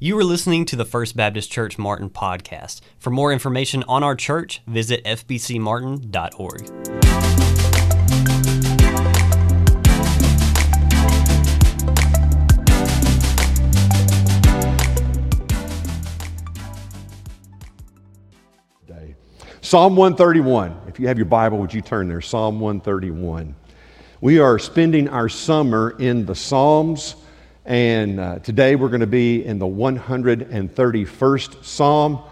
You are listening to the First Baptist Church Martin podcast. For more information on our church, visit fbcmartin.org. Psalm 131. If you have your Bible, would you turn there? Psalm 131. We are spending our summer in the Psalms. And uh, today we're going to be in the 131st Psalm.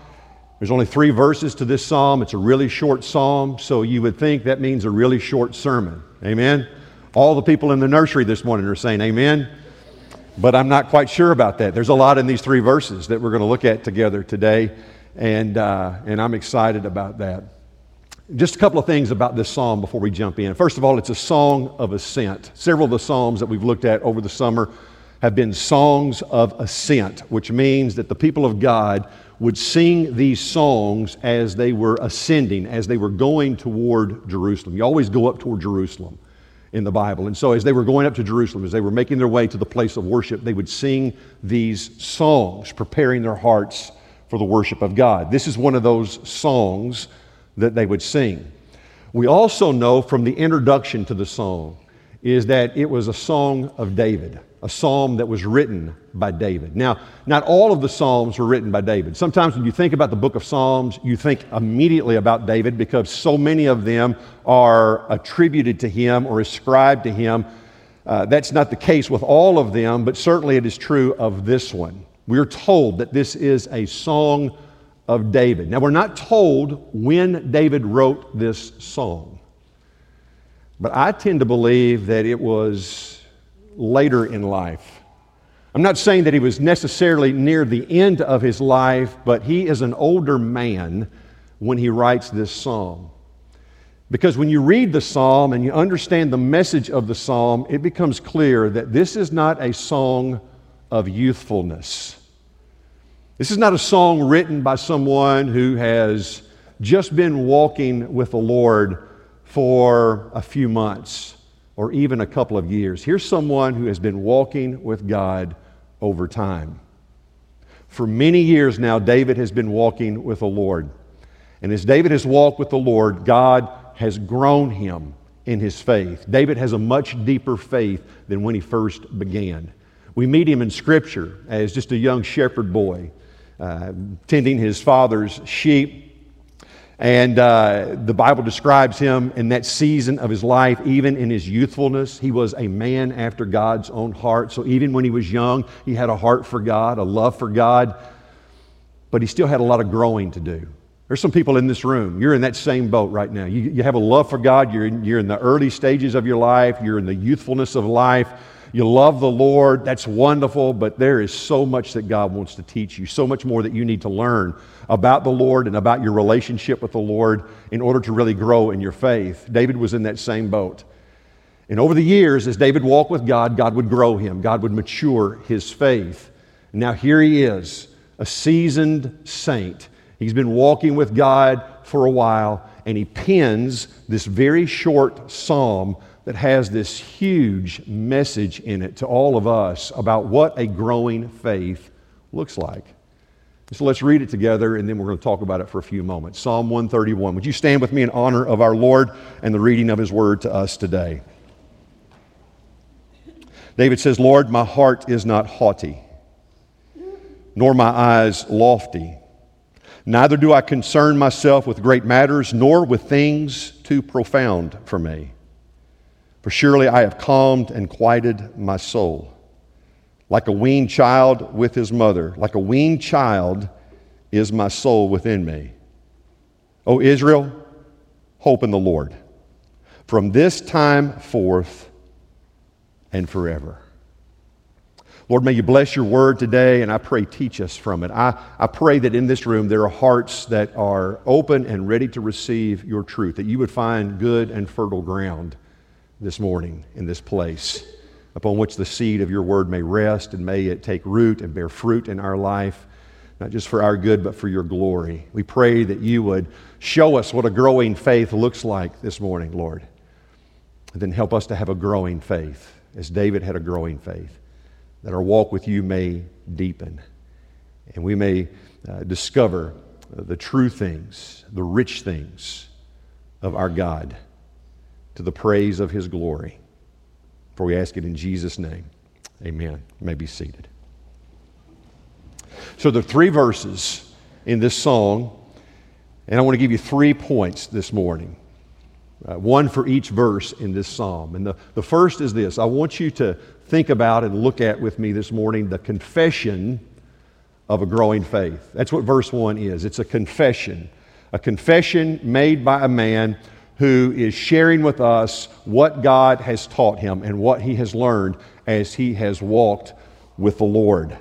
There's only three verses to this psalm. It's a really short psalm, so you would think that means a really short sermon. Amen? All the people in the nursery this morning are saying amen, but I'm not quite sure about that. There's a lot in these three verses that we're going to look at together today, and, uh, and I'm excited about that. Just a couple of things about this psalm before we jump in. First of all, it's a song of ascent. Several of the psalms that we've looked at over the summer have been songs of ascent, which means that the people of God would sing these songs as they were ascending, as they were going toward Jerusalem. You always go up toward Jerusalem in the Bible. And so, as they were going up to Jerusalem, as they were making their way to the place of worship, they would sing these songs, preparing their hearts for the worship of God. This is one of those songs that they would sing. We also know from the introduction to the song is that it was a song of David a psalm that was written by David. Now, not all of the psalms were written by David. Sometimes when you think about the book of Psalms, you think immediately about David because so many of them are attributed to him or ascribed to him. Uh, that's not the case with all of them, but certainly it is true of this one. We're told that this is a song of David. Now, we're not told when David wrote this song, but I tend to believe that it was later in life. I'm not saying that he was necessarily near the end of his life, but he is an older man when he writes this psalm. Because when you read the psalm and you understand the message of the psalm, it becomes clear that this is not a song of youthfulness. This is not a song written by someone who has just been walking with the Lord for a few months or even a couple of years. Here's someone who has been walking with God over time. For many years now, David has been walking with the Lord. And as David has walked with the Lord, God has grown him in his faith. David has a much deeper faith than when he first began. We meet him in Scripture as just a young shepherd boy, uh, tending his father's sheep and uh, the Bible describes him in that season of his life, even in his youthfulness. He was a man after God's own heart. So even when he was young, he had a heart for God, a love for God, but he still had a lot of growing to do. There's some people in this room. You're in that same boat right now. You, you have a love for God. You're in, you're in the early stages of your life. You're in the youthfulness of life. You love the Lord. That's wonderful, but there is so much that God wants to teach you, so much more that you need to learn about the Lord and about your relationship with the Lord in order to really grow in your faith. David was in that same boat. And over the years, as David walked with God, God would grow him, God would mature his faith. Now here he is, a seasoned saint. He's been walking with God for a while, and he pens this very short psalm that has this huge message in it to all of us about what a growing faith looks like. So let's read it together and then we're going to talk about it for a few moments. Psalm 131. Would you stand with me in honor of our Lord and the reading of his word to us today? David says, Lord, my heart is not haughty, nor my eyes lofty. Neither do I concern myself with great matters, nor with things too profound for me. For surely I have calmed and quieted my soul like a weaned child with his mother. Like a weaned child is my soul within me. O Israel, hope in the Lord from this time forth and forever. Lord, may you bless your word today, and I pray teach us from it. I, I pray that in this room there are hearts that are open and ready to receive your truth, that you would find good and fertile ground this morning in this place upon which the seed of your word may rest, and may it take root and bear fruit in our life, not just for our good, but for your glory. We pray that you would show us what a growing faith looks like this morning, Lord. And then help us to have a growing faith, as David had a growing faith, that our walk with you may deepen. and we may uh, discover the true things, the rich things of our God to the praise of his glory. For we ask it in Jesus' name. Amen. You may be seated. So are three verses in this song, and I want to give you three points this morning. Uh, one for each verse in this psalm. And the, the first is this I want you to think about and look at with me this morning the confession of a growing faith. That's what verse 1 is it's a confession, a confession made by a man who is sharing with us what God has taught him and what he has learned as he has walked with the Lord.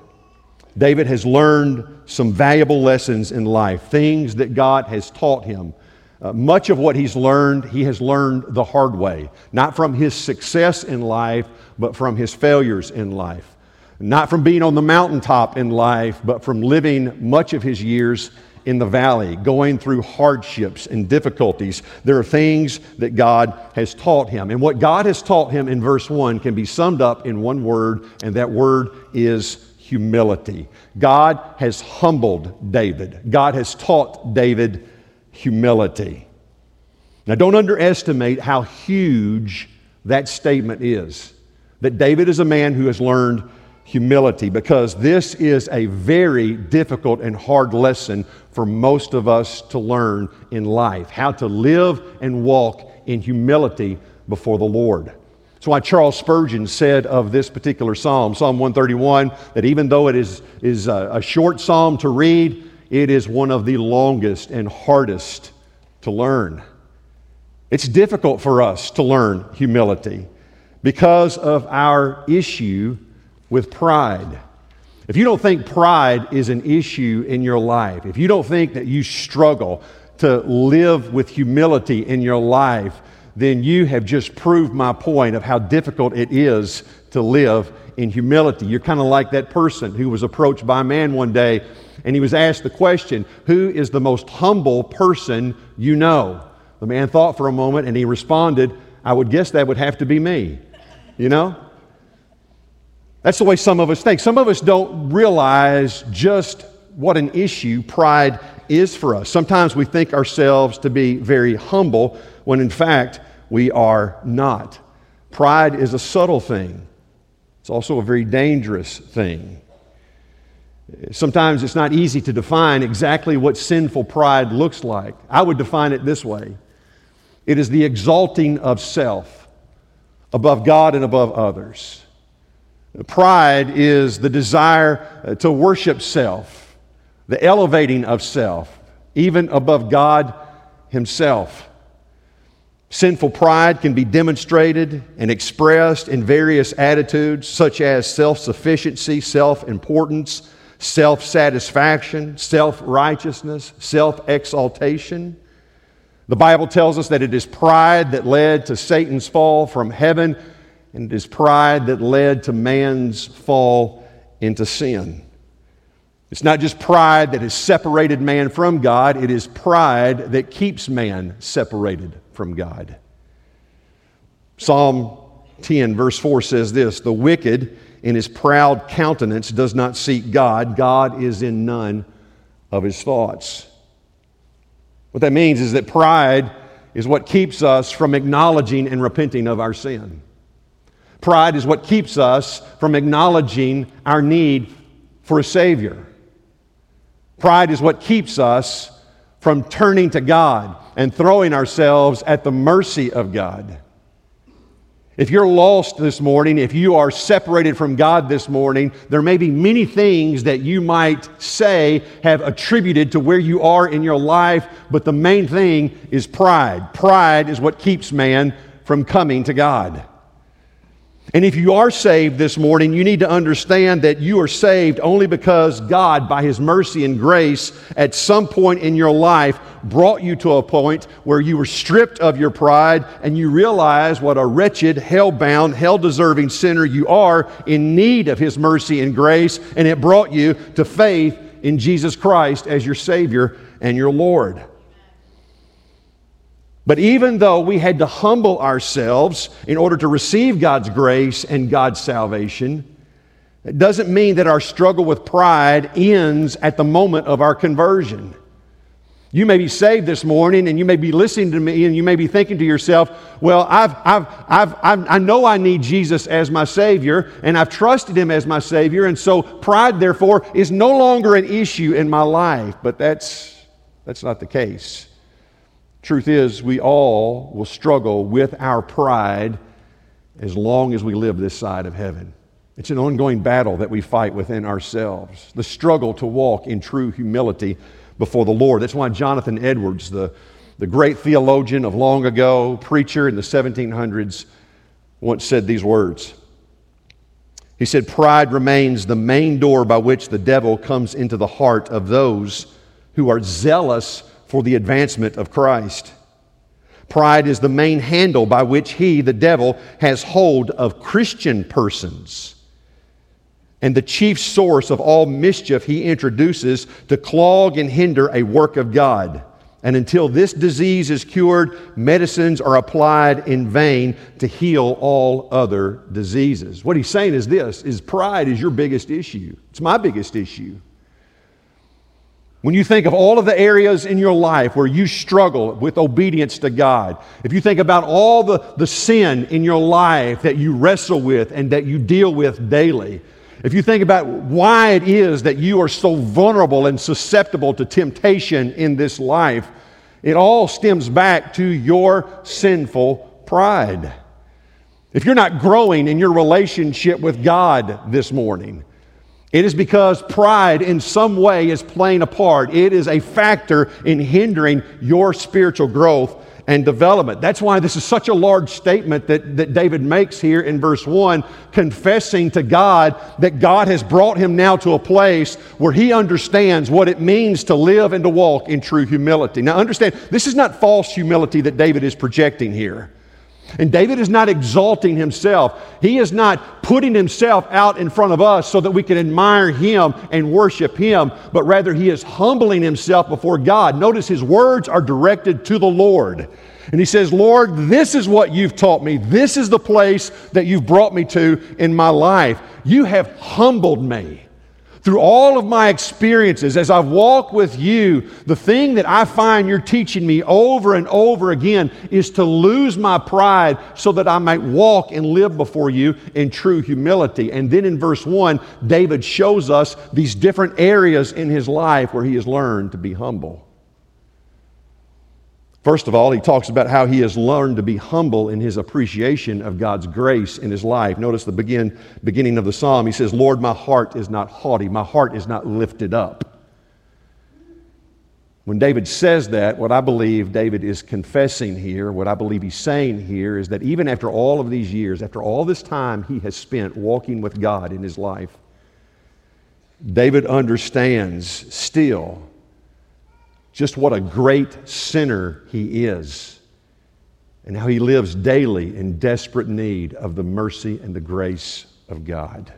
David has learned some valuable lessons in life, things that God has taught him. Uh, much of what he's learned, he has learned the hard way, not from his success in life, but from his failures in life. Not from being on the mountaintop in life, but from living much of his years in the valley, going through hardships and difficulties. There are things that God has taught him. And what God has taught him in verse 1 can be summed up in one word, and that word is humility. God has humbled David, God has taught David humility. Now, don't underestimate how huge that statement is. That David is a man who has learned humility because this is a very difficult and hard lesson for most of us to learn in life how to live and walk in humility before the Lord. That's why Charles Spurgeon said of this particular psalm, Psalm 131, that even though it is, is a, a short psalm to read, it is one of the longest and hardest to learn. It's difficult for us to learn humility because of our issue with pride. If you don't think pride is an issue in your life, if you don't think that you struggle to live with humility in your life, then you have just proved my point of how difficult it is to live in humility. You're kind of like that person who was approached by a man one day and he was asked the question, Who is the most humble person you know? The man thought for a moment and he responded, I would guess that would have to be me. You know? That's the way some of us think. Some of us don't realize just what an issue pride is for us. Sometimes we think ourselves to be very humble when in fact we are not. Pride is a subtle thing, it's also a very dangerous thing. Sometimes it's not easy to define exactly what sinful pride looks like. I would define it this way it is the exalting of self above God and above others. Pride is the desire uh, to worship self, the elevating of self, even above God Himself. Sinful pride can be demonstrated and expressed in various attitudes such as self sufficiency, self importance, self satisfaction, self righteousness, self exaltation. The Bible tells us that it is pride that led to Satan's fall from heaven and it is pride that led to man's fall into sin. It's not just pride that has separated man from God, it is pride that keeps man separated from God. Psalm 10, verse 4 says this The wicked in his proud countenance does not seek God, God is in none of his thoughts. What that means is that pride is what keeps us from acknowledging and repenting of our sin. Pride is what keeps us from acknowledging our need for a Savior. Pride is what keeps us from turning to God and throwing ourselves at the mercy of God. If you're lost this morning, if you are separated from God this morning, there may be many things that you might say have attributed to where you are in your life, but the main thing is pride. Pride is what keeps man from coming to God. And if you are saved this morning, you need to understand that you are saved only because God, by His mercy and grace, at some point in your life, brought you to a point where you were stripped of your pride and you realize what a wretched, hell bound, hell deserving sinner you are in need of His mercy and grace. And it brought you to faith in Jesus Christ as your Savior and your Lord. But even though we had to humble ourselves in order to receive God's grace and God's salvation, It doesn't mean that our struggle with pride ends at the moment of our conversion. You may be saved this morning and you may be listening to me and you may be thinking to yourself, well, I've, I've, I've, I've, i know I need Jesus as my Savior and I've trusted Him as my Savior, and so pride, therefore, is no longer an issue in my life. But that's, that's not the case. Truth is, we all will struggle with our pride as long as we live this side of heaven. It's an ongoing battle that we fight within ourselves. The struggle to walk in true humility before the Lord. That's why Jonathan Edwards, the, the great theologian of long ago, preacher in the 1700s, once said these words. He said, Pride remains the main door by which the devil comes into the heart of those who are zealous for the advancement of Christ. Pride is the main handle by which he, the devil, has hold of Christian persons and the chief source of all mischief he introduces to clog and hinder a work of God. And until this disease is cured, medicines are applied in vain to heal all other diseases. What he's saying is this is pride is your biggest issue. It's my biggest issue. When you think of all of the areas in your life where you struggle with obedience to God, if you think about all the, the sin in your life that you wrestle with and that you deal with daily, if you think about why it is that you are so vulnerable and susceptible to temptation in this life, it all stems back to your sinful pride. If you're not growing in your relationship with God this morning, it is because pride in some way is playing a part. It is a factor in hindering your spiritual growth and development. That's why this is such a large statement that, that David makes here in verse 1, confessing to God that God has brought him now to a place where he understands what it means to live and to walk in true humility. Now, understand, this is not false humility that David is projecting here. And David is not exalting himself. He is not putting himself out in front of us so that we can admire him and worship him, but rather he is humbling himself before God. Notice his words are directed to the Lord. And he says, Lord, this is what you've taught me. This is the place that you've brought me to in my life. You have humbled me. Through all of my experiences, as I've walked with you, the thing that I find you're teaching me over and over again is to lose my pride so that I might walk and live before you in true humility. And then in verse 1, David shows us these different areas in his life where he has learned to be humble. First of all, he talks about how he has learned to be humble in his appreciation of God's grace in his life. Notice the begin, beginning of the psalm. He says, Lord, my heart is not haughty, my heart is not lifted up. When David says that, what I believe David is confessing here, what I believe he's saying here, is that even after all of these years, after all this time he has spent walking with God in his life, David understands still just what a great sinner he is and how he lives daily in desperate need of the mercy and the grace of God.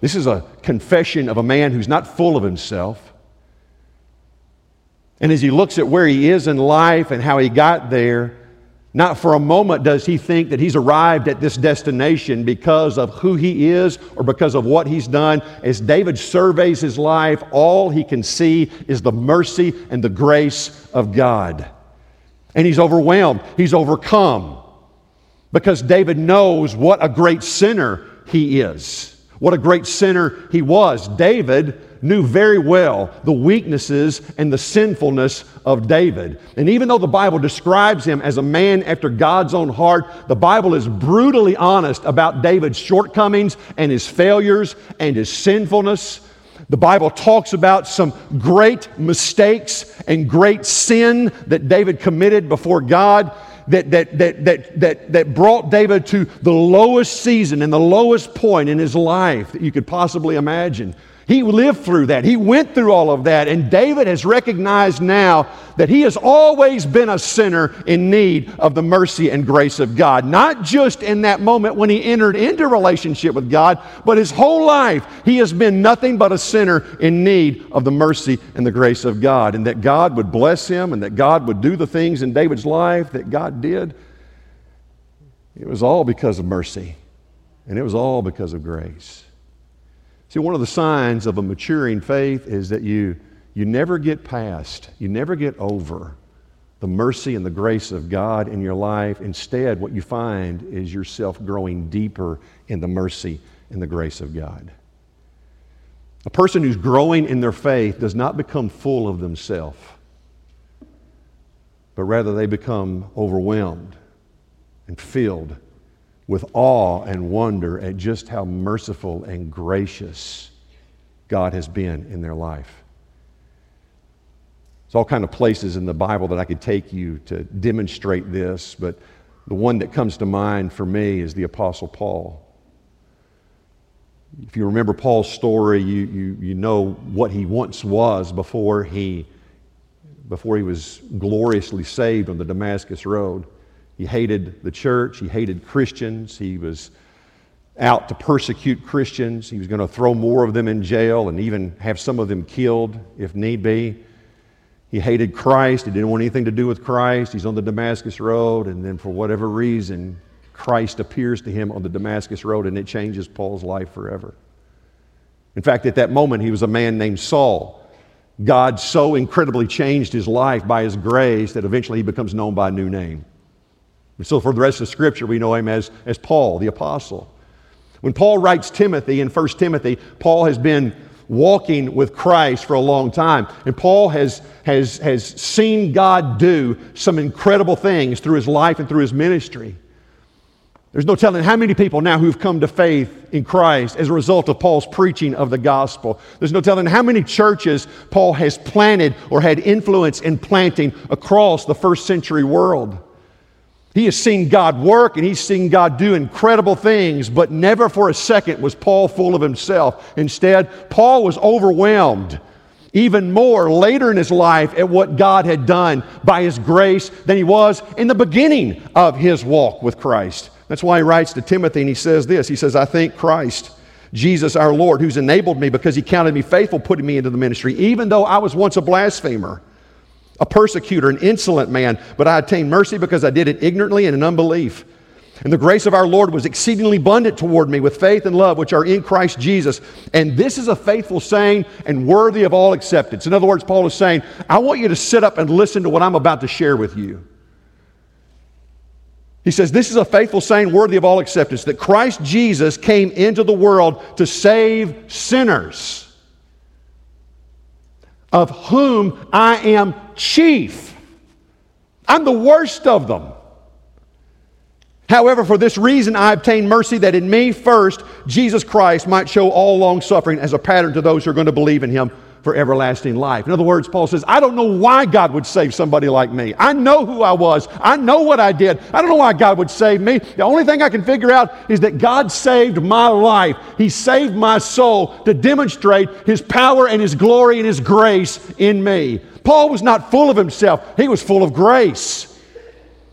This is a confession of a man who's not full of himself. And as he looks at where he is in life and how he got there, not for a moment does he think that he's arrived at this destination because of who he is or because of what he's done. As David surveys his life, all he can see is the mercy and the grace of God. And he's overwhelmed, he's overcome because David knows what a great sinner he is, what a great sinner he was. David knew very well the weaknesses and the sinfulness of David. And even though the Bible describes him as a man after God's own heart, the Bible is brutally honest about David's shortcomings and his failures and his sinfulness. The Bible talks about some great mistakes and great sin that David committed before God that, that, that, that, that, that brought David to the lowest season and the lowest point in his life that you could possibly imagine. He lived through that. He went through all of that. And David has recognized now that he has always been a sinner in need of the mercy and grace of God. Not just in that moment when he entered into relationship with God, but his whole life he has been nothing but a sinner in need of the mercy and the grace of God. And that God would bless him and that God would do the things in David's life that God did. It was all because of mercy And it was all because of grace. See, one of the signs of a maturing faith is that you, you never get past, you never get over the mercy and the grace of God in your life. Instead, what you find is yourself growing deeper in the mercy and the grace of God. A person who's growing in their faith does not become full of themselves, but rather they become overwhelmed and filled with awe and wonder at just how merciful and gracious God has been in their life. There's all kind of places in the Bible that I could take you to demonstrate this, but the one that comes to mind for me is the Apostle Paul. If you remember Paul's story, you, you, you know what he once was before he, before he was gloriously saved on the Damascus Road. He hated the church, he hated Christians, he was out to persecute Christians, he was going to throw more of them in jail and even have some of them killed if need be. He hated Christ, he didn't want anything to do with Christ. He's on the Damascus Road, and then for whatever reason, Christ appears to him on the Damascus Road and it changes Paul's life forever. In fact, at that moment, he was a man named Saul. God so incredibly changed his life by his grace that eventually he becomes known by a new name. And so, for the rest of Scripture, we know him as, as Paul, the apostle. When Paul writes Timothy in 1 Timothy, Paul has been walking with Christ for a long time. And Paul has, has, has seen God do some incredible things through his life and through his ministry. There's no telling how many people now who've come to faith in Christ as a result of Paul's preaching of the gospel. There's no telling how many churches Paul has planted or had influence in planting across the first century world. He has seen God work and he's seen God do incredible things, but never for a second was Paul full of himself. Instead, Paul was overwhelmed even more later in his life at what God had done by his grace than he was in the beginning of his walk with Christ. That's why he writes to Timothy and he says this He says, I thank Christ, Jesus our Lord, who's enabled me because he counted me faithful, putting me into the ministry, even though I was once a blasphemer, a persecutor, an insolent man, but I obtained mercy because I did it ignorantly and in unbelief. And the grace of our Lord was exceedingly abundant toward me with faith and love, which are in Christ Jesus. And this is a faithful saying and worthy of all acceptance. In other words, Paul is saying, I want you to sit up and listen to what I'm about to share with you. He says, This is a faithful saying worthy of all acceptance that Christ Jesus came into the world to save sinners, of whom I am chief. I'm the worst of them. However, for this reason I obtained mercy that in me first Jesus Christ might show all long suffering as a pattern to those who are going to believe in him for everlasting life. In other words, Paul says, I don't know why God would save somebody like me. I know who I was. I know what I did. I don't know why God would save me. The only thing I can figure out is that God saved my life. He saved my soul to demonstrate His power and His glory and His grace in me. Paul was not full of himself, he was full of grace.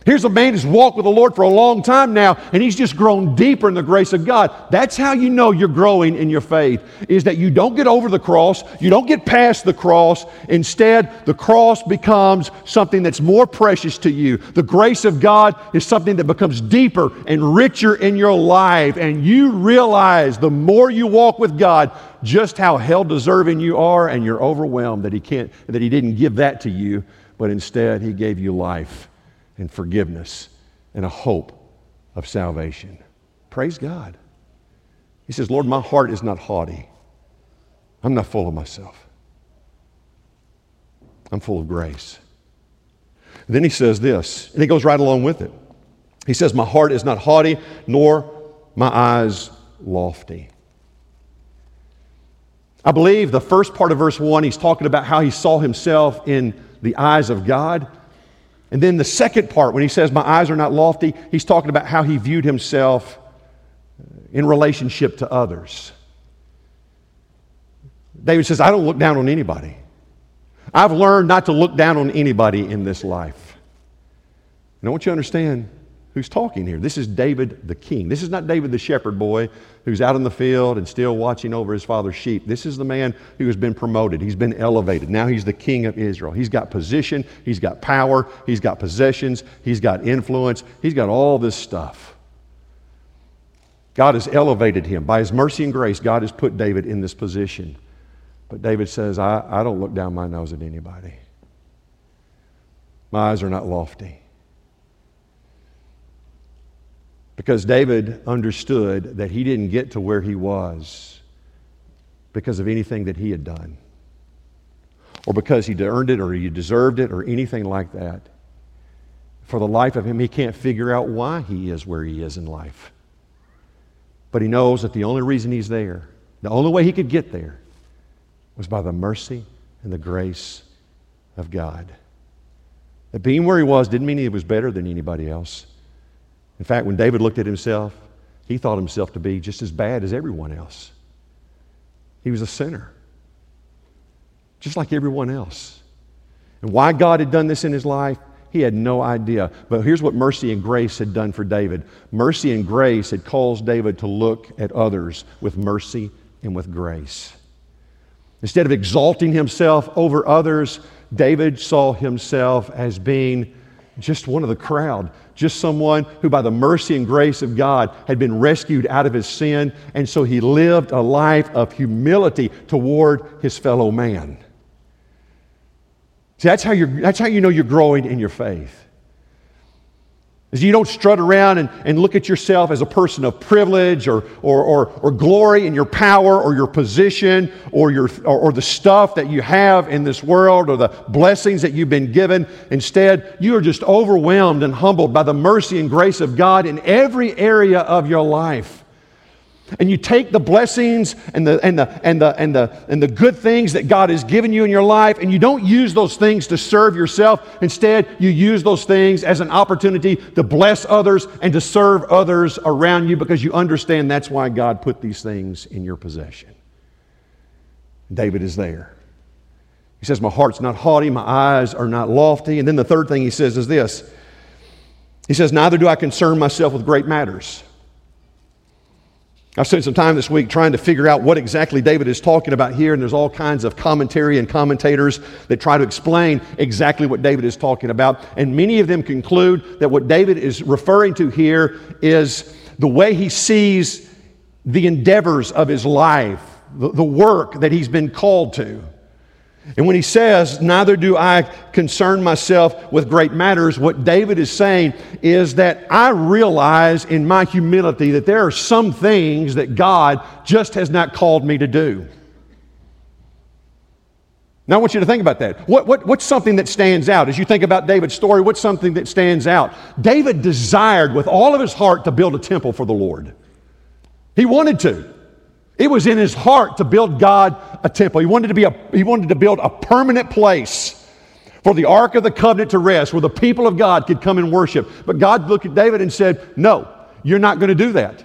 Here's a man who's walked with the Lord for a long time now, and he's just grown deeper in the grace of God. That's how you know you're growing in your faith, is that you don't get over the cross, you don't get past the cross. Instead, the cross becomes something that's more precious to you. The grace of God is something that becomes deeper and richer in your life, and you realize the more you walk with God, just how hell deserving you are, and you're overwhelmed that He can't, that He didn't give that to you, but instead He gave you life and forgiveness and a hope of salvation. Praise God. He says, Lord, my heart is not haughty. I'm not full of myself. I'm full of grace. Then he says this, and he goes right along with it. He says, My heart is not haughty, nor my eyes lofty. I believe the first part of verse 1, he's talking about how he saw himself in the eyes of God. And then the second part, when he says, My eyes are not lofty, he's talking about how he viewed himself in relationship to others. David says, I don't look down on anybody. I've learned not to look down on anybody in this life. And I want you to understand who's talking here. This is David the king. This is not David the shepherd boy who's out in the field and still watching over his father's sheep. This is the man who has been promoted. He's been elevated. Now he's the king of Israel. He's got position, he's got power, he's got possessions, he's got influence, he's got all this stuff. God has elevated him. By his mercy and grace, God has put David in this position. But David says, I, I don't look down my nose at anybody. My eyes are not lofty. Because David understood that he didn't get to where he was because of anything that he had done, or because he'd earned it, or he deserved it, or anything like that. For the life of him, he can't figure out why he is where he is in life. But he knows that the only reason he's there, the only way he could get there, was by the mercy and the grace of God. That being where he was didn't mean he was better than anybody else. In fact, when David looked at himself, he thought himself to be just as bad as everyone else. He was a sinner, just like everyone else. And why God had done this in his life, he had no idea. But here's what mercy and grace had done for David mercy and grace had caused David to look at others with mercy and with grace. Instead of exalting himself over others, David saw himself as being just one of the crowd, just someone who, by the mercy and grace of God, had been rescued out of his sin, and so he lived a life of humility toward his fellow man. See, that's how, you're, that's how you know you're growing in your faith. Is you don't strut around and, and look at yourself as a person of privilege or, or, or, or glory in your power or your position or, your, or, or the stuff that you have in this world or the blessings that you've been given. Instead, you are just overwhelmed and humbled by the mercy and grace of God in every area of your life. And you take the blessings and the, and, the, and, the, and, the, and the good things that God has given you in your life, and you don't use those things to serve yourself. Instead, you use those things as an opportunity to bless others and to serve others around you because you understand that's why God put these things in your possession. David is there. He says, My heart's not haughty, my eyes are not lofty. And then the third thing he says is this He says, Neither do I concern myself with great matters. I've spent some time this week trying to figure out what exactly David is talking about here, and there's all kinds of commentary and commentators that try to explain exactly what David is talking about. And many of them conclude that what David is referring to here is the way he sees the endeavors of his life, the, the work that he's been called to. And when he says, Neither do I concern myself with great matters, what David is saying is that I realize in my humility that there are some things that God just has not called me to do. Now, I want you to think about that. What, what, what's something that stands out? As you think about David's story, what's something that stands out? David desired with all of his heart to build a temple for the Lord. He wanted to. It was in his heart to build God a temple. He wanted to, be a, he wanted to build a permanent place for the Ark of the Covenant to rest, where the people of God could come and worship. But God looked at David and said, No, you're not going to do that.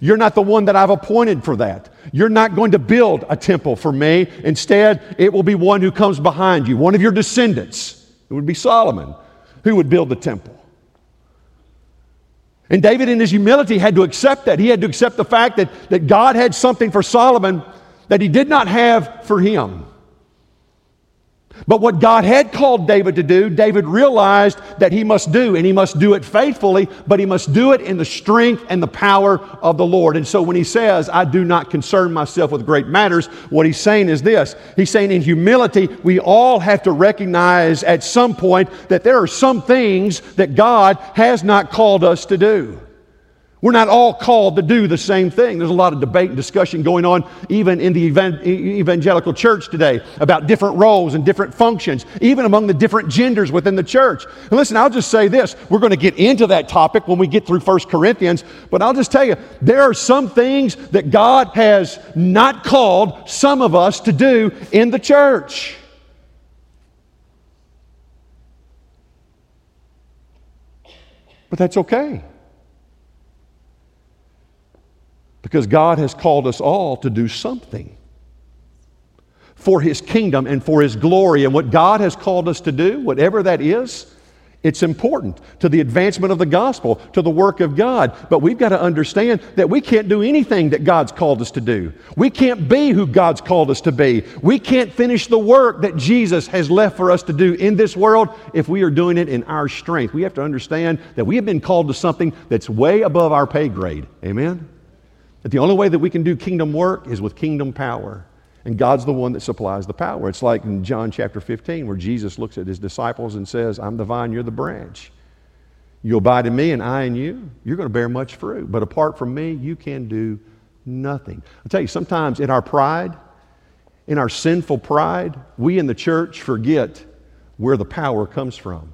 You're not the one that I've appointed for that. You're not going to build a temple for me. Instead, it will be one who comes behind you, one of your descendants. It would be Solomon who would build the temple. And David, in his humility, had to accept that. He had to accept the fact that, that God had something for Solomon that he did not have for him. But what God had called David to do, David realized that he must do, and he must do it faithfully, but he must do it in the strength and the power of the Lord. And so when he says, I do not concern myself with great matters, what he's saying is this He's saying, in humility, we all have to recognize at some point that there are some things that God has not called us to do. We're not all called to do the same thing. There's a lot of debate and discussion going on, even in the evangelical church today, about different roles and different functions, even among the different genders within the church. And listen, I'll just say this we're going to get into that topic when we get through 1 Corinthians, but I'll just tell you there are some things that God has not called some of us to do in the church. But that's okay. Because God has called us all to do something for His kingdom and for His glory. And what God has called us to do, whatever that is, it's important to the advancement of the gospel, to the work of God. But we've got to understand that we can't do anything that God's called us to do. We can't be who God's called us to be. We can't finish the work that Jesus has left for us to do in this world if we are doing it in our strength. We have to understand that we have been called to something that's way above our pay grade. Amen? That the only way that we can do kingdom work is with kingdom power. And God's the one that supplies the power. It's like in John chapter 15, where Jesus looks at his disciples and says, I'm the vine, you're the branch. You abide in me, and I in you, you're going to bear much fruit. But apart from me, you can do nothing. I'll tell you, sometimes in our pride, in our sinful pride, we in the church forget where the power comes from.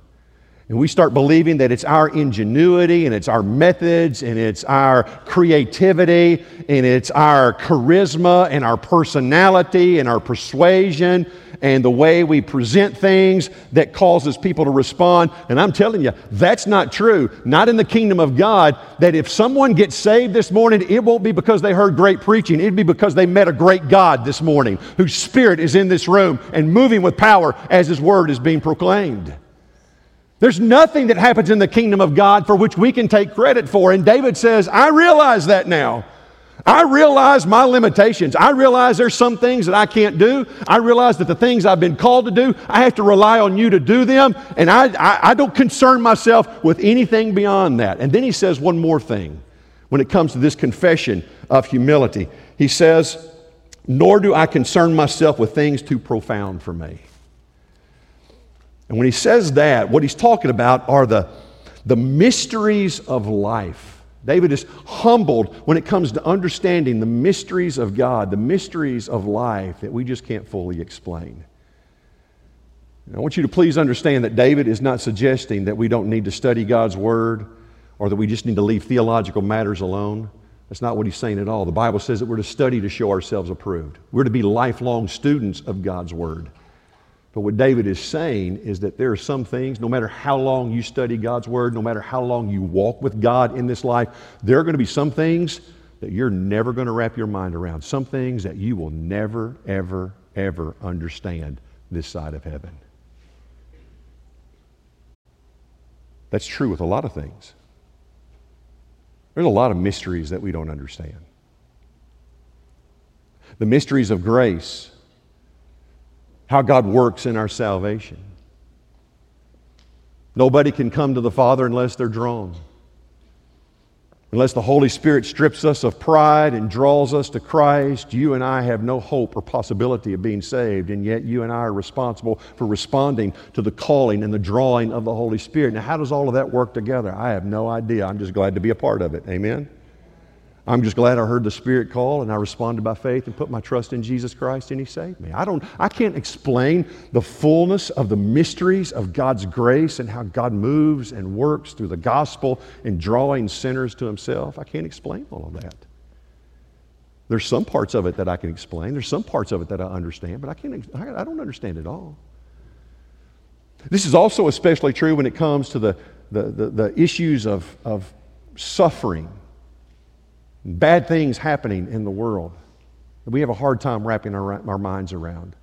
And we start believing that it's our ingenuity and it's our methods and it's our creativity and it's our charisma and our personality and our persuasion and the way we present things that causes people to respond. And I'm telling you, that's not true. Not in the kingdom of God. That if someone gets saved this morning, it won't be because they heard great preaching. It'd be because they met a great God this morning whose spirit is in this room and moving with power as his word is being proclaimed. There's nothing that happens in the kingdom of God for which we can take credit for. And David says, I realize that now. I realize my limitations. I realize there's some things that I can't do. I realize that the things I've been called to do, I have to rely on you to do them. And I, I, I don't concern myself with anything beyond that. And then he says one more thing when it comes to this confession of humility. He says, Nor do I concern myself with things too profound for me. And when he says that, what he's talking about are the, the mysteries of life. David is humbled when it comes to understanding the mysteries of God, the mysteries of life that we just can't fully explain. And I want you to please understand that David is not suggesting that we don't need to study God's Word or that we just need to leave theological matters alone. That's not what he's saying at all. The Bible says that we're to study to show ourselves approved. We're to be lifelong students of God's Word. But what David is saying is that there are some things, no matter how long you study God's Word, no matter how long you walk with God in this life, there are going to be some things that you're never going to wrap your mind around. Some things that you will never, ever, ever understand this side of heaven. That's true with a lot of things. There's a lot of mysteries that we don't understand. The mysteries of grace how God works in our salvation. Nobody can come to the Father unless they're drawn. Unless the Holy Spirit strips us of pride and draws us to Christ, you and I have no hope or possibility of being saved, and yet you and I are responsible for responding to the calling and the drawing of the Holy Spirit. Now, how does all of that work together? I have no idea. I'm just glad to be a part of it. Amen? I'm just glad I heard the Spirit call and I responded by faith and put my trust in Jesus Christ and He saved me. I, don't, I can't explain the fullness of the mysteries of God's grace and how God moves and works through the gospel in drawing sinners to Himself. I can't explain all of that. There's some parts of it that I can explain, there's some parts of it that I understand, but I, can't, I don't understand it all. This is also especially true when it comes to the, the, the, the issues of, of suffering bad things happening in the world that we have a hard time wrapping our, our minds around.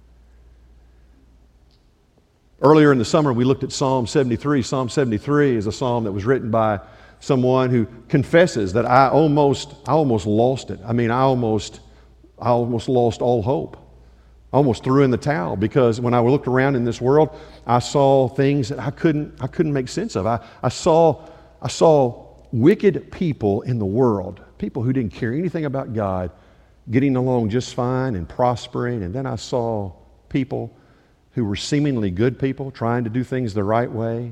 Earlier in the summer, we looked at Psalm 73. Psalm 73 is a psalm that was written by someone who confesses that I almost, I almost lost it. I mean, I almost, I almost lost all hope. I almost threw in the towel because when I looked around in this world, I saw things that I couldn't, I couldn't make sense of. I, I, saw, I saw wicked people in the world people who didn't care anything about God getting along just fine and prospering. And then I saw people who were seemingly good people trying to do things the right way,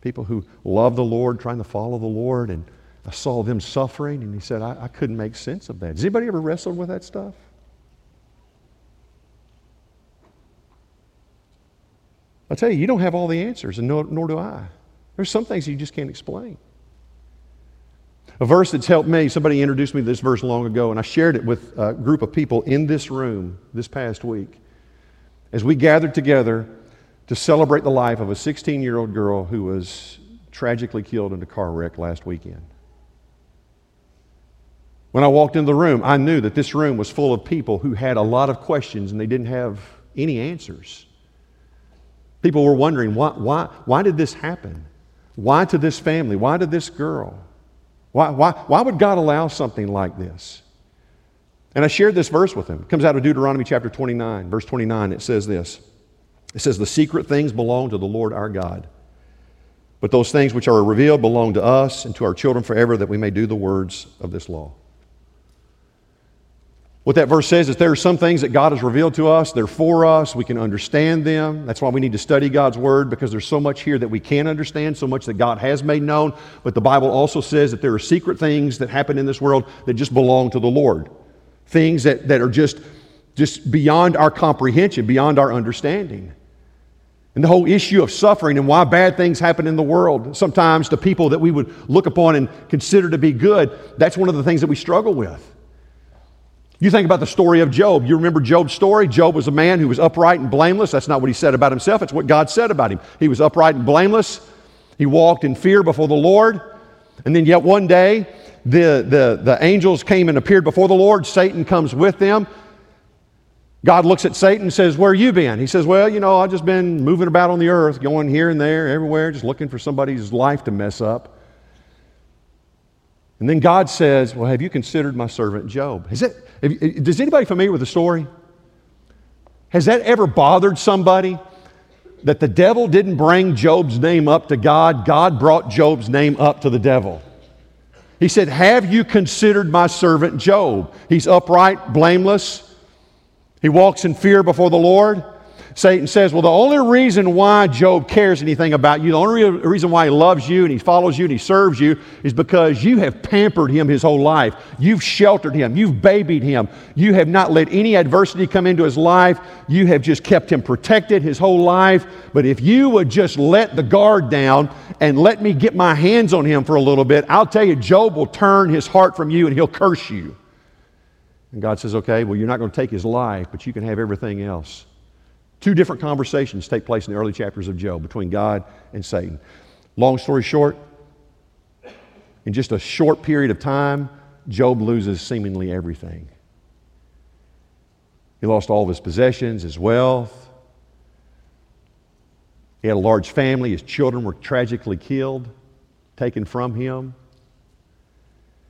people who love the Lord, trying to follow the Lord. And I saw them suffering, and he said, I, I couldn't make sense of that. Has anybody ever wrestled with that stuff? I tell you, you don't have all the answers, and nor, nor do I. There's some things you just can't explain. A verse that's helped me, somebody introduced me to this verse long ago, and I shared it with a group of people in this room this past week. As we gathered together to celebrate the life of a 16 year old girl who was tragically killed in a car wreck last weekend. When I walked into the room, I knew that this room was full of people who had a lot of questions and they didn't have any answers. People were wondering why, why, why did this happen? Why to this family? Why to this girl? Why, why, why would God allow something like this? And I shared this verse with him. It comes out of Deuteronomy chapter 29, verse 29. It says this It says, The secret things belong to the Lord our God. But those things which are revealed belong to us and to our children forever, that we may do the words of this law. What that verse says is there are some things that God has revealed to us, they're for us, we can understand them. That's why we need to study God's Word because there's so much here that we can't understand, so much that God has made known. But the Bible also says that there are secret things that happen in this world that just belong to the Lord. Things that, that are just, just beyond our comprehension, beyond our understanding. And the whole issue of suffering and why bad things happen in the world, sometimes to people that we would look upon and consider to be good, that's one of the things that we struggle with. You think about the story of Job. You remember Job's story? Job was a man who was upright and blameless. That's not what he said about himself, it's what God said about him. He was upright and blameless. He walked in fear before the Lord. And then, yet one day, the, the, the angels came and appeared before the Lord. Satan comes with them. God looks at Satan and says, Where you been? He says, Well, you know, I've just been moving about on the earth, going here and there, everywhere, just looking for somebody's life to mess up. And then God says, Well, have you considered my servant Job? Is it, does anybody familiar with the story? Has that ever bothered somebody? That the devil didn't bring Job's name up to God, God brought Job's name up to the devil. He said, Have you considered my servant Job? He's upright, blameless. He walks in fear before the Lord. Satan says, Well, the only reason why Job cares anything about you, the only reason why he loves you and he follows you and he serves you is because you have pampered him his whole life. You've sheltered him. You've babied him. You have not let any adversity come into his life. You have just kept him protected his whole life. But if you would just let the guard down and let me get my hands on him for a little bit, I'll tell you, Job will turn his heart from you and he'll curse you. And God says, Okay, well, you're not going to take his life, but you can have everything else. Two different conversations take place in the early chapters of Job between God and Satan. Long story short, in just a short period of time, Job loses seemingly everything. He lost all of his possessions, his wealth. He had a large family. His children were tragically killed, taken from him.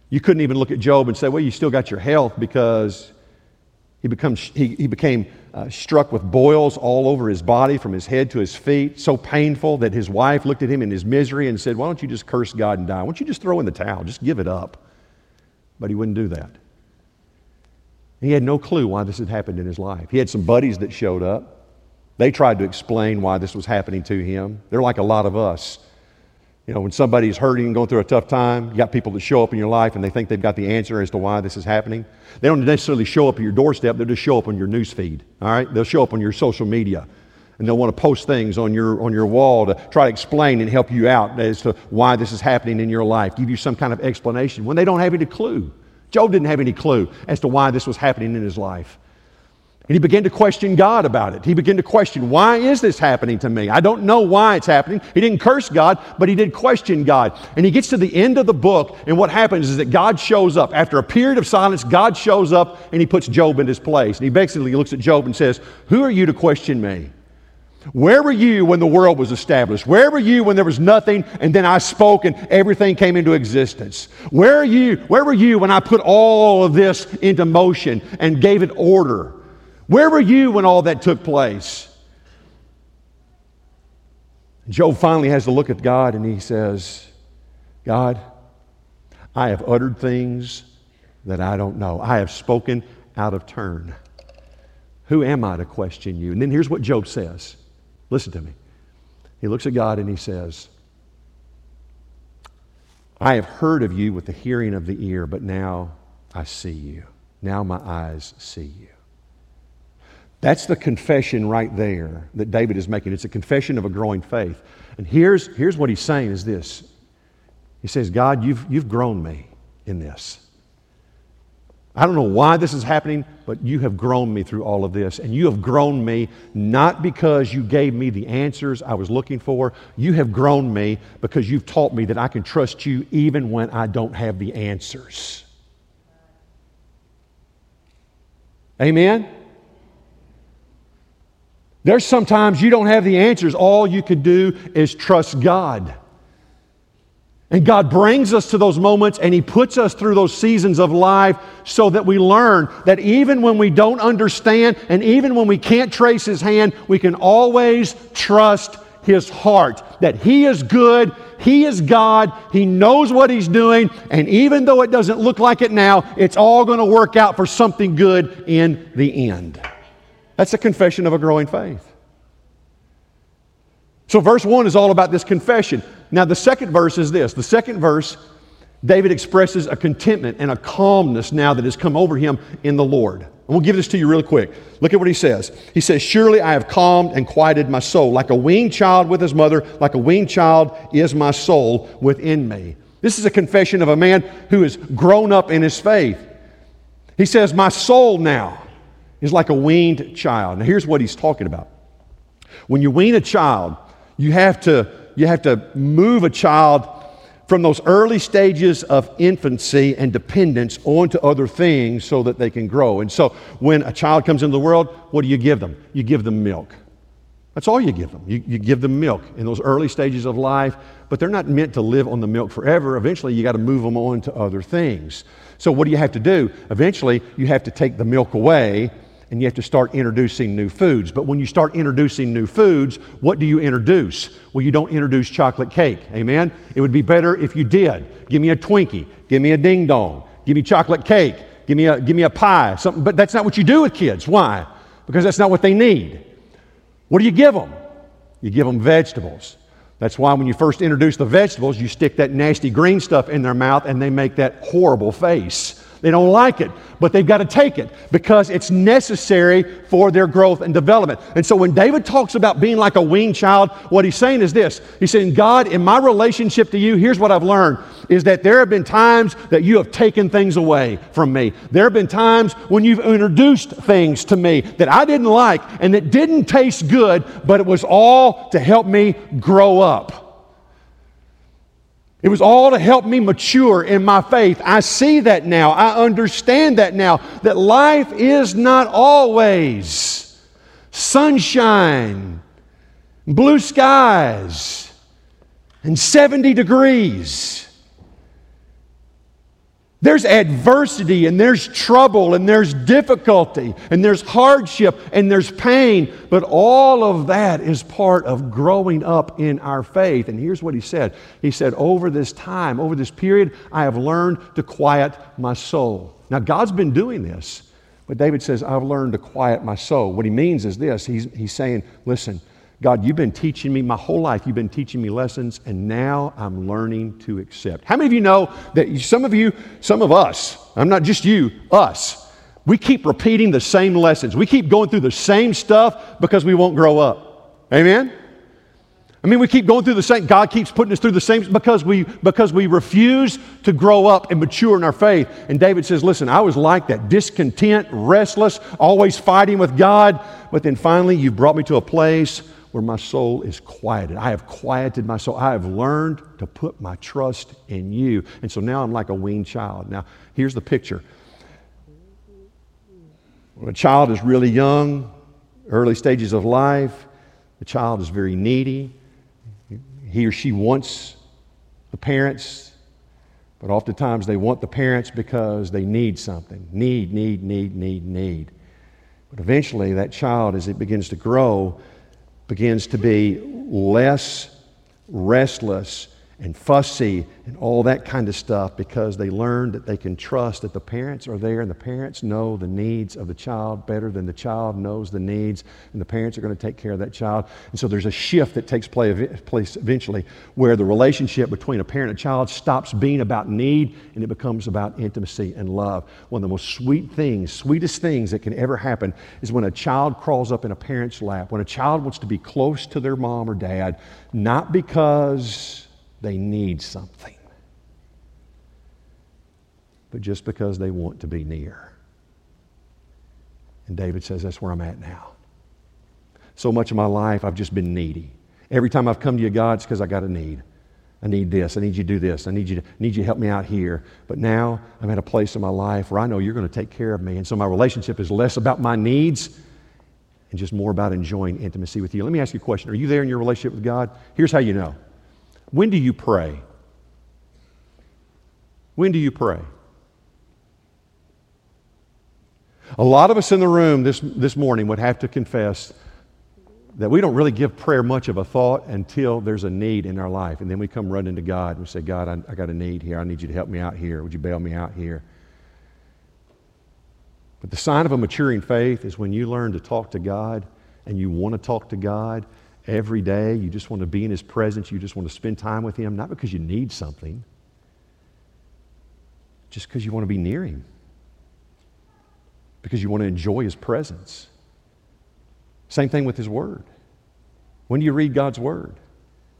You couldn't even look at Job and say, well, you still got your health because he, becomes, he, he became uh, struck with boils all over his body from his head to his feet, so painful that his wife looked at him in his misery and said, Why don't you just curse God and die? Why don't you just throw in the towel? Just give it up. But he wouldn't do that. He had no clue why this had happened in his life. He had some buddies that showed up. They tried to explain why this was happening to him. They're like a lot of us. You know, when somebody's hurting and going through a tough time, you got people that show up in your life and they think they've got the answer as to why this is happening. They don't necessarily show up at your doorstep, they'll just show up on your news feed. All right? They'll show up on your social media. And they'll want to post things on your, on your wall to try to explain and help you out as to why this is happening in your life, give you some kind of explanation when they don't have any clue. Job didn't have any clue as to why this was happening in his life. And he began to question God about it. He began to question, why is this happening to me? I don't know why it's happening. He didn't curse God, but he did question God. And he gets to the end of the book, and what happens is that God shows up. After a period of silence, God shows up and he puts Job in his place. And he basically looks at Job and says, Who are you to question me? Where were you when the world was established? Where were you when there was nothing and then I spoke and everything came into existence? Where are you? Where were you when I put all of this into motion and gave it order? Where were you when all that took place? Job finally has to look at God and he says, God, I have uttered things that I don't know. I have spoken out of turn. Who am I to question you? And then here's what Job says. Listen to me. He looks at God and he says, I have heard of you with the hearing of the ear, but now I see you. Now my eyes see you. That's the confession right there that David is making. It's a confession of a growing faith. And here's, here's what he's saying is this. He says, God, you've, you've grown me in this. I don't know why this is happening, but you have grown me through all of this. And you have grown me not because you gave me the answers I was looking for. You have grown me because you've taught me that I can trust you even when I don't have the answers. Amen? There's sometimes you don't have the answers. All you can do is trust God. And God brings us to those moments and He puts us through those seasons of life so that we learn that even when we don't understand and even when we can't trace His hand, we can always trust his heart that he is good, he is God, he knows what he's doing, and even though it doesn't look like it now, it's all going to work out for something good in the end. That's a confession of a growing faith. So, verse 1 is all about this confession. Now, the second verse is this. The second verse, David expresses a contentment and a calmness now that has come over him in the Lord. And we'll give this to you real quick. Look at what he says. He says, Surely I have calmed and quieted my soul. Like a weaned child with his mother, like a weaned child is my soul within me. This is a confession of a man who has grown up in his faith. He says, My soul now is like a weaned child. Now, here's what he's talking about. When you wean a child, you have to, you have to move a child from those early stages of infancy and dependence onto other things so that they can grow. And so when a child comes into the world, what do you give them? You give them milk. That's all you give them. You, you give them milk in those early stages of life, but they're not meant to live on the milk forever. Eventually, you got to move them on to other things. So, what do you have to do? Eventually, you have to take the milk away and you have to start introducing new foods. But when you start introducing new foods, what do you introduce? Well, you don't introduce chocolate cake. Amen? It would be better if you did. Give me a Twinkie, give me a ding dong, give me chocolate cake, give me a, give me a pie, something. But that's not what you do with kids. Why? Because that's not what they need. What do you give them? You give them vegetables. That's why when you first introduce the vegetables, you stick that nasty green stuff in their mouth and they make that horrible face. They don't like it, but they've got to take it because it's necessary for their growth and development. And so when David talks about being like a weaned child, what he's saying is this He's saying, God, in my relationship to you, here's what I've learned is that there have been times that you have taken things away from me. There have been times when you've introduced things to me that I didn't like and that didn't taste good, but it was all to help me grow up. It was all to help me mature in my faith. I see that now. I understand that now. That life is not always sunshine, blue skies, and 70 degrees. There's adversity and there's trouble and there's difficulty and there's hardship and there's pain, but all of that is part of growing up in our faith. And here's what he said He said, Over this time, over this period, I have learned to quiet my soul. Now, God's been doing this, but David says, I've learned to quiet my soul. What he means is this He's, he's saying, Listen, God, you've been teaching me my whole life. You've been teaching me lessons, and now I'm learning to accept. How many of you know that some of you, some of us, I'm not just you, us, we keep repeating the same lessons. We keep going through the same stuff because we won't grow up. Amen? I mean, we keep going through the same, God keeps putting us through the same because we because we refuse to grow up and mature in our faith. And David says, Listen, I was like that, discontent, restless, always fighting with God. But then finally, you brought me to a place where my soul is quieted. I have quieted my soul. I have learned to put my trust in you. And so now I'm like a weaned child. Now, here's the picture. When a child is really young, early stages of life, the child is very needy. He or she wants the parents, but oftentimes they want the parents because they need something. Need, need, need, need, need. But eventually, that child, as it begins to grow, begins to be less restless and fussy and all that kind of stuff because they learn that they can trust that the parents are there and the parents know the needs of the child better than the child knows the needs and the parents are going to take care of that child. And so there's a shift that takes place eventually where the relationship between a parent and a child stops being about need and it becomes about intimacy and love. One of the most sweet things, sweetest things that can ever happen is when a child crawls up in a parent's lap, when a child wants to be close to their mom or dad, not because they need something, but just because they want to be near. And David says, That's where I'm at now. So much of my life, I've just been needy. Every time I've come to you, God, it's because I got a need. I need this. I need you to do this. I need you to, need you to help me out here. But now I'm at a place in my life where I know you're going to take care of me. And so my relationship is less about my needs and just more about enjoying intimacy with you. Let me ask you a question. Are you there in your relationship with God? Here's how you know. When do you pray? When do you pray? A lot of us in the room this, this morning would have to confess that we don't really give prayer much of a thought until there's a need in our life. And then we come running to God and we say, God, I, I got a need here. I need you to help me out here. Would you bail me out here? But the sign of a maturing faith is when you learn to talk to God and you want to talk to God every day. You just want to be in His presence. You just want to spend time with Him, not because you need something, just because you want to be near Him, because you want to enjoy His presence. Same thing with His Word. When do you read God's Word?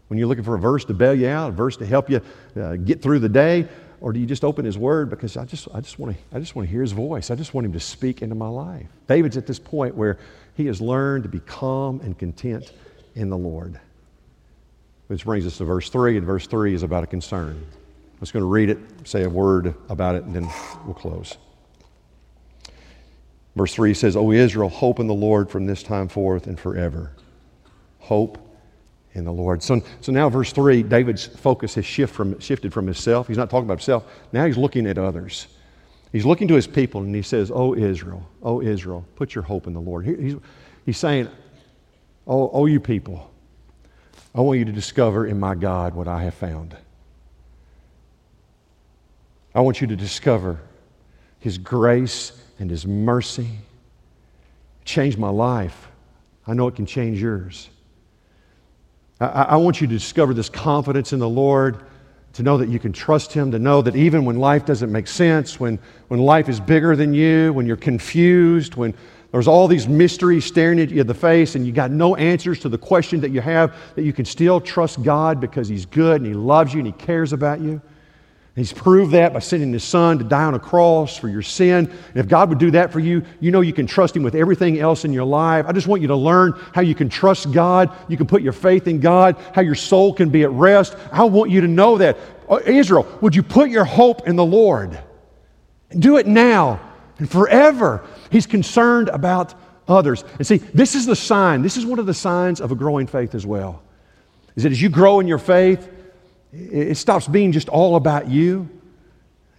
When you're looking for a verse to bail you out, a verse to help you uh, get through the day, or do you just open His Word because I just, I, just want to, I just want to hear His voice? I just want Him to speak into my life. David's at this point where he has learned to be calm and content in the Lord. Which brings us to verse 3, and verse 3 is about a concern. I'm just going to read it, say a word about it, and then we'll close. Verse 3 says, O Israel, hope in the Lord from this time forth and forever. Hope in the Lord. So, so now, verse 3, David's focus has shift from, shifted from himself. He's not talking about himself. Now he's looking at others. He's looking to his people and he says, O Israel, O Israel, put your hope in the Lord. He's, he's saying, Oh, oh, you people, I want you to discover in my God what I have found. I want you to discover His grace and His mercy. Change my life. I know it can change yours. I, I, want you to discover this confidence in the Lord, to know that you can trust Him, to know that even when life doesn't make sense, when, when life is bigger than you, when you're confused, when, there's all these mysteries staring at you in the face, and you got no answers to the question that you have, that you can still trust God because He's good and He loves you and He cares about you. And he's proved that by sending His Son to die on a cross for your sin. And if God would do that for you, you know you can trust Him with everything else in your life. I just want you to learn how you can trust God, you can put your faith in God, how your soul can be at rest. I want you to know that. Uh, Israel, would you put your hope in the Lord? Do it now and forever. He's concerned about others. And see, this is the sign, this is one of the signs of a growing faith as well. Is that as you grow in your faith, it stops being just all about you.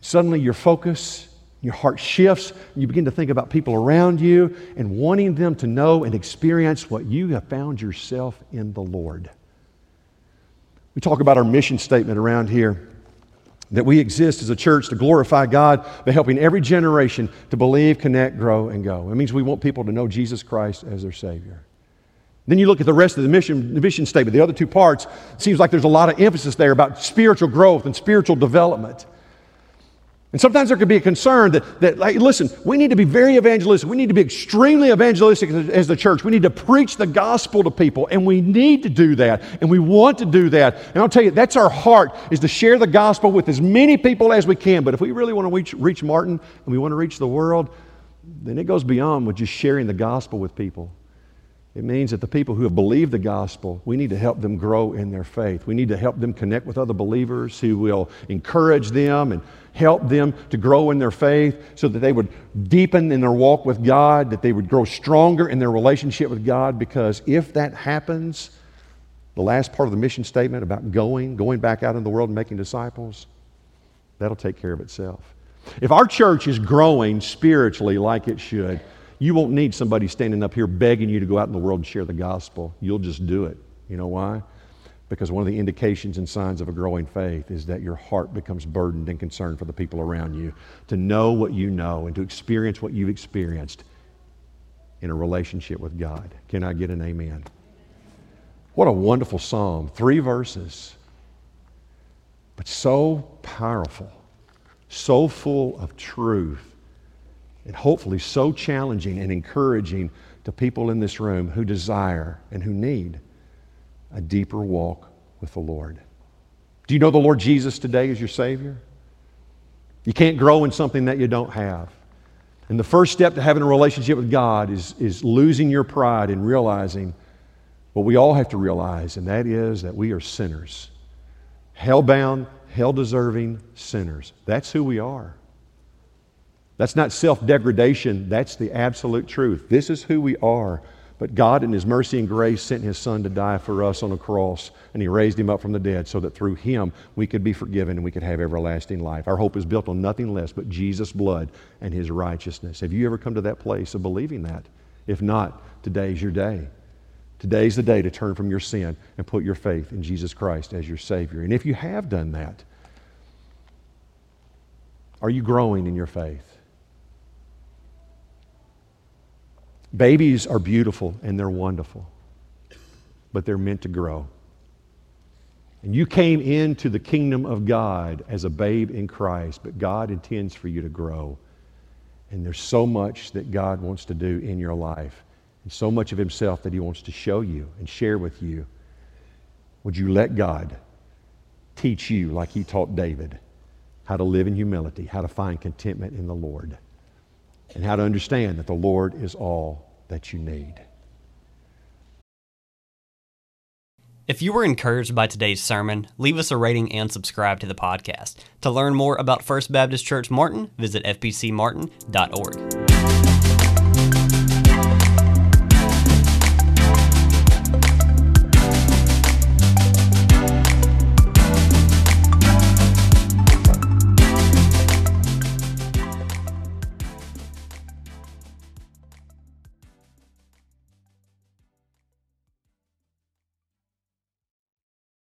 Suddenly your focus, your heart shifts, and you begin to think about people around you and wanting them to know and experience what you have found yourself in the Lord. We talk about our mission statement around here that we exist as a church to glorify God by helping every generation to believe, connect, grow, and go. It means we want people to know Jesus Christ as their Savior. Then you look at the rest of the mission, the mission statement, the other two parts, it seems like there's a lot of emphasis there about spiritual growth and spiritual development. And sometimes there could be a concern that, that like, listen, we need to be very evangelistic. We need to be extremely evangelistic as, as the church. We need to preach the gospel to people, and we need to do that, and we want to do that. And I'll tell you, that's our heart, is to share the gospel with as many people as we can. But if we really want to reach, reach Martin and we want to reach the world, then it goes beyond with just sharing the gospel with people. It means that the people who have believed the gospel, we need to help them grow in their faith. We need to help them connect with other believers who will encourage them and help them to grow in their faith so that they would deepen in their walk with God, that they would grow stronger in their relationship with God. Because if that happens, the last part of the mission statement about going, going back out in the world and making disciples, that'll take care of itself. If our church is growing spiritually like it should, you won't need somebody standing up here begging you to go out in the world and share the gospel. You'll just do it. You know why? Because one of the indications and signs of a growing faith is that your heart becomes burdened and concerned for the people around you, to know what you know and to experience what you've experienced in a relationship with God. Can I get an amen? What a wonderful psalm. Three verses, but so powerful, so full of truth and hopefully so challenging and encouraging to people in this room who desire and who need a deeper walk with the Lord. Do you know the Lord Jesus today as your Savior? You can't grow in something that you don't have. And the first step to having a relationship with God is, is losing your pride and realizing what we all have to realize, and that is that we are sinners. Hell bound, hell deserving sinners. That's who we are. That's not self degradation, that's the absolute truth. This is who we are. But God, in His mercy and grace, sent His Son to die for us on a cross, and He raised Him up from the dead so that through Him we could be forgiven and we could have everlasting life. Our hope is built on nothing less but Jesus' blood and His righteousness. Have you ever come to that place of believing that? If not, today is your day Today's the day to turn from your sin and put your faith in Jesus Christ as your Savior. And if you have done that, are you growing in your faith? Babies are beautiful and they're wonderful, but they're meant to grow. And you came into the kingdom of God as a babe in Christ, but God intends for you to grow. And there's so much that God wants to do in your life, and so much of Himself that He wants to show you and share with you. Would you let God teach you, like He taught David, how to live in humility, how to find contentment in the Lord, and how to understand that the Lord is all that you need? If you were encouraged by today's sermon, leave us a rating and subscribe to the podcast. To learn more about First Baptist Church Martin, visit fbcmartin.org.